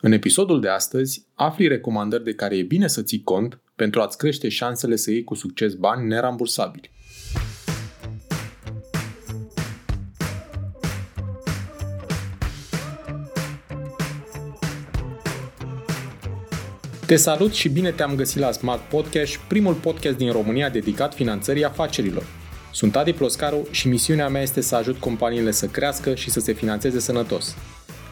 În episodul de astăzi afli recomandări de care e bine să ții cont pentru a-ți crește șansele să iei cu succes bani nerambursabili. Te salut și bine te-am găsit la Smart Podcast, primul podcast din România dedicat finanțării afacerilor. Sunt Adi Ploscaru și misiunea mea este să ajut companiile să crească și să se finanțeze sănătos.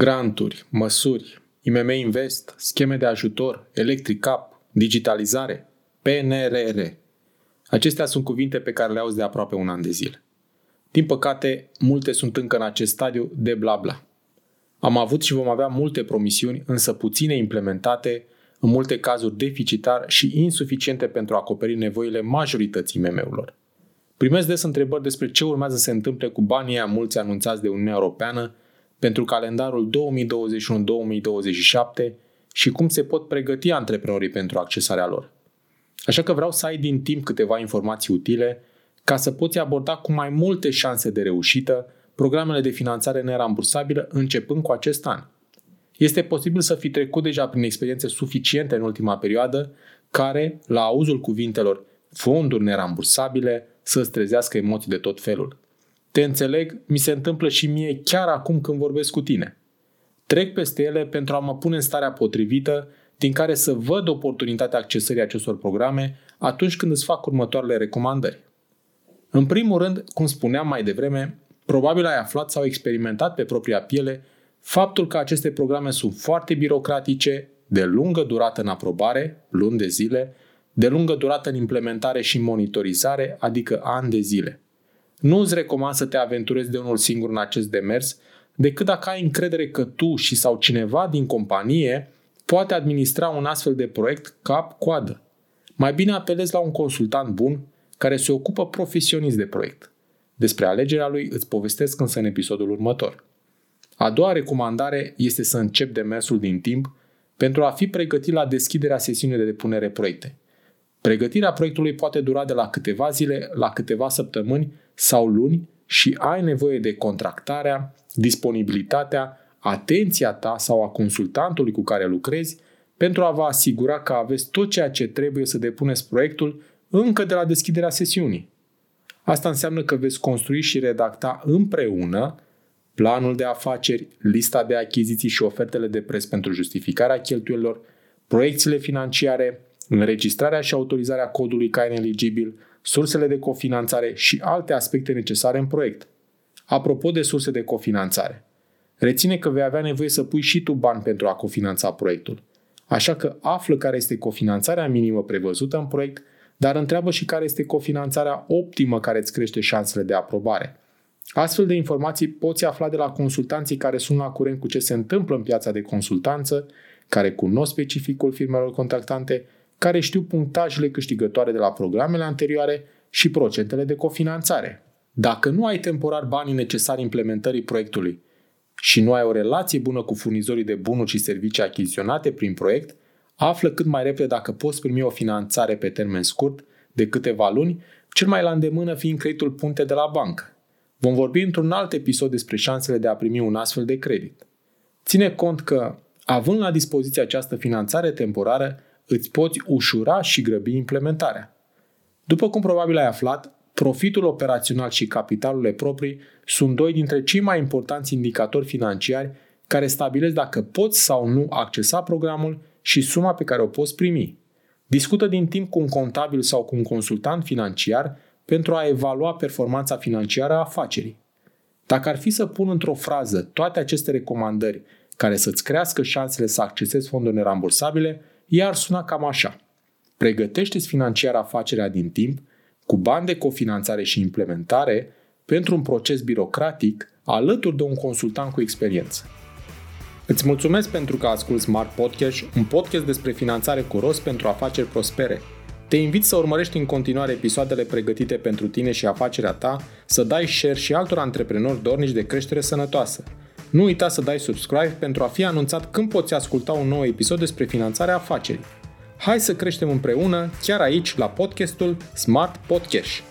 Granturi, măsuri, IMM Invest, scheme de ajutor, Electric Cap, digitalizare, PNRR. Acestea sunt cuvinte pe care le auzi de aproape un an de zile. Din păcate, multe sunt încă în acest stadiu de bla bla. Am avut și vom avea multe promisiuni, însă puține implementate, în multe cazuri deficitar și insuficiente pentru a acoperi nevoile majorității IMM-urilor. Primesc des întrebări despre ce urmează să se întâmple cu banii aia mulți anunțați de Uniunea Europeană pentru calendarul 2021-2027 și cum se pot pregăti antreprenorii pentru accesarea lor. Așa că vreau să ai din timp câteva informații utile ca să poți aborda cu mai multe șanse de reușită programele de finanțare nerambursabilă începând cu acest an. Este posibil să fi trecut deja prin experiențe suficiente în ultima perioadă care, la auzul cuvintelor fonduri nerambursabile, să-ți trezească emoții de tot felul. Te înțeleg, mi se întâmplă și mie chiar acum când vorbesc cu tine. Trec peste ele pentru a mă pune în starea potrivită din care să văd oportunitatea accesării acestor programe atunci când îți fac următoarele recomandări. În primul rând, cum spuneam mai devreme, probabil ai aflat sau experimentat pe propria piele faptul că aceste programe sunt foarte birocratice, de lungă durată în aprobare, luni de zile, de lungă durată în implementare și monitorizare, adică ani de zile. Nu îți recomand să te aventurezi de unul singur în acest demers, decât dacă ai încredere că tu și sau cineva din companie poate administra un astfel de proiect cap-coadă. Mai bine apelezi la un consultant bun care se ocupă profesionist de proiect. Despre alegerea lui îți povestesc însă în episodul următor. A doua recomandare este să încep demersul din timp pentru a fi pregătit la deschiderea sesiunii de depunere proiecte. Pregătirea proiectului poate dura de la câteva zile la câteva săptămâni sau luni și ai nevoie de contractarea, disponibilitatea, atenția ta sau a consultantului cu care lucrezi pentru a vă asigura că aveți tot ceea ce trebuie să depuneți proiectul încă de la deschiderea sesiunii. Asta înseamnă că veți construi și redacta împreună planul de afaceri, lista de achiziții și ofertele de preț pentru justificarea cheltuielilor, proiecțiile financiare, înregistrarea și autorizarea codului ca ineligibil, sursele de cofinanțare și alte aspecte necesare în proiect. Apropo de surse de cofinanțare, reține că vei avea nevoie să pui și tu bani pentru a cofinanța proiectul. Așa că află care este cofinanțarea minimă prevăzută în proiect, dar întreabă și care este cofinanțarea optimă care îți crește șansele de aprobare. Astfel de informații poți afla de la consultanții care sunt la curent cu ce se întâmplă în piața de consultanță, care cunosc specificul firmelor contractante care știu punctajele câștigătoare de la programele anterioare și procentele de cofinanțare. Dacă nu ai temporar banii necesari implementării proiectului și nu ai o relație bună cu furnizorii de bunuri și servicii achiziționate prin proiect, află cât mai repede dacă poți primi o finanțare pe termen scurt de câteva luni, cel mai la îndemână fiind creditul punte de la bancă. Vom vorbi într-un alt episod despre șansele de a primi un astfel de credit. Ține cont că, având la dispoziție această finanțare temporară, îți poți ușura și grăbi implementarea. După cum probabil ai aflat, profitul operațional și capitalurile proprii sunt doi dintre cei mai importanți indicatori financiari care stabilesc dacă poți sau nu accesa programul și suma pe care o poți primi. Discută din timp cu un contabil sau cu un consultant financiar pentru a evalua performanța financiară a afacerii. Dacă ar fi să pun într-o frază toate aceste recomandări care să-ți crească șansele să accesezi fonduri nerambursabile, ea ar suna cam așa. Pregătește-ți financiar afacerea din timp, cu bani de cofinanțare și implementare, pentru un proces birocratic, alături de un consultant cu experiență. Îți mulțumesc pentru că asculti Smart Podcast, un podcast despre finanțare cu rost pentru afaceri prospere. Te invit să urmărești în continuare episoadele pregătite pentru tine și afacerea ta, să dai share și altor antreprenori dornici de creștere sănătoasă. Nu uita să dai subscribe pentru a fi anunțat când poți asculta un nou episod despre finanțarea afacerii. Hai să creștem împreună, chiar aici, la podcastul Smart Podcast.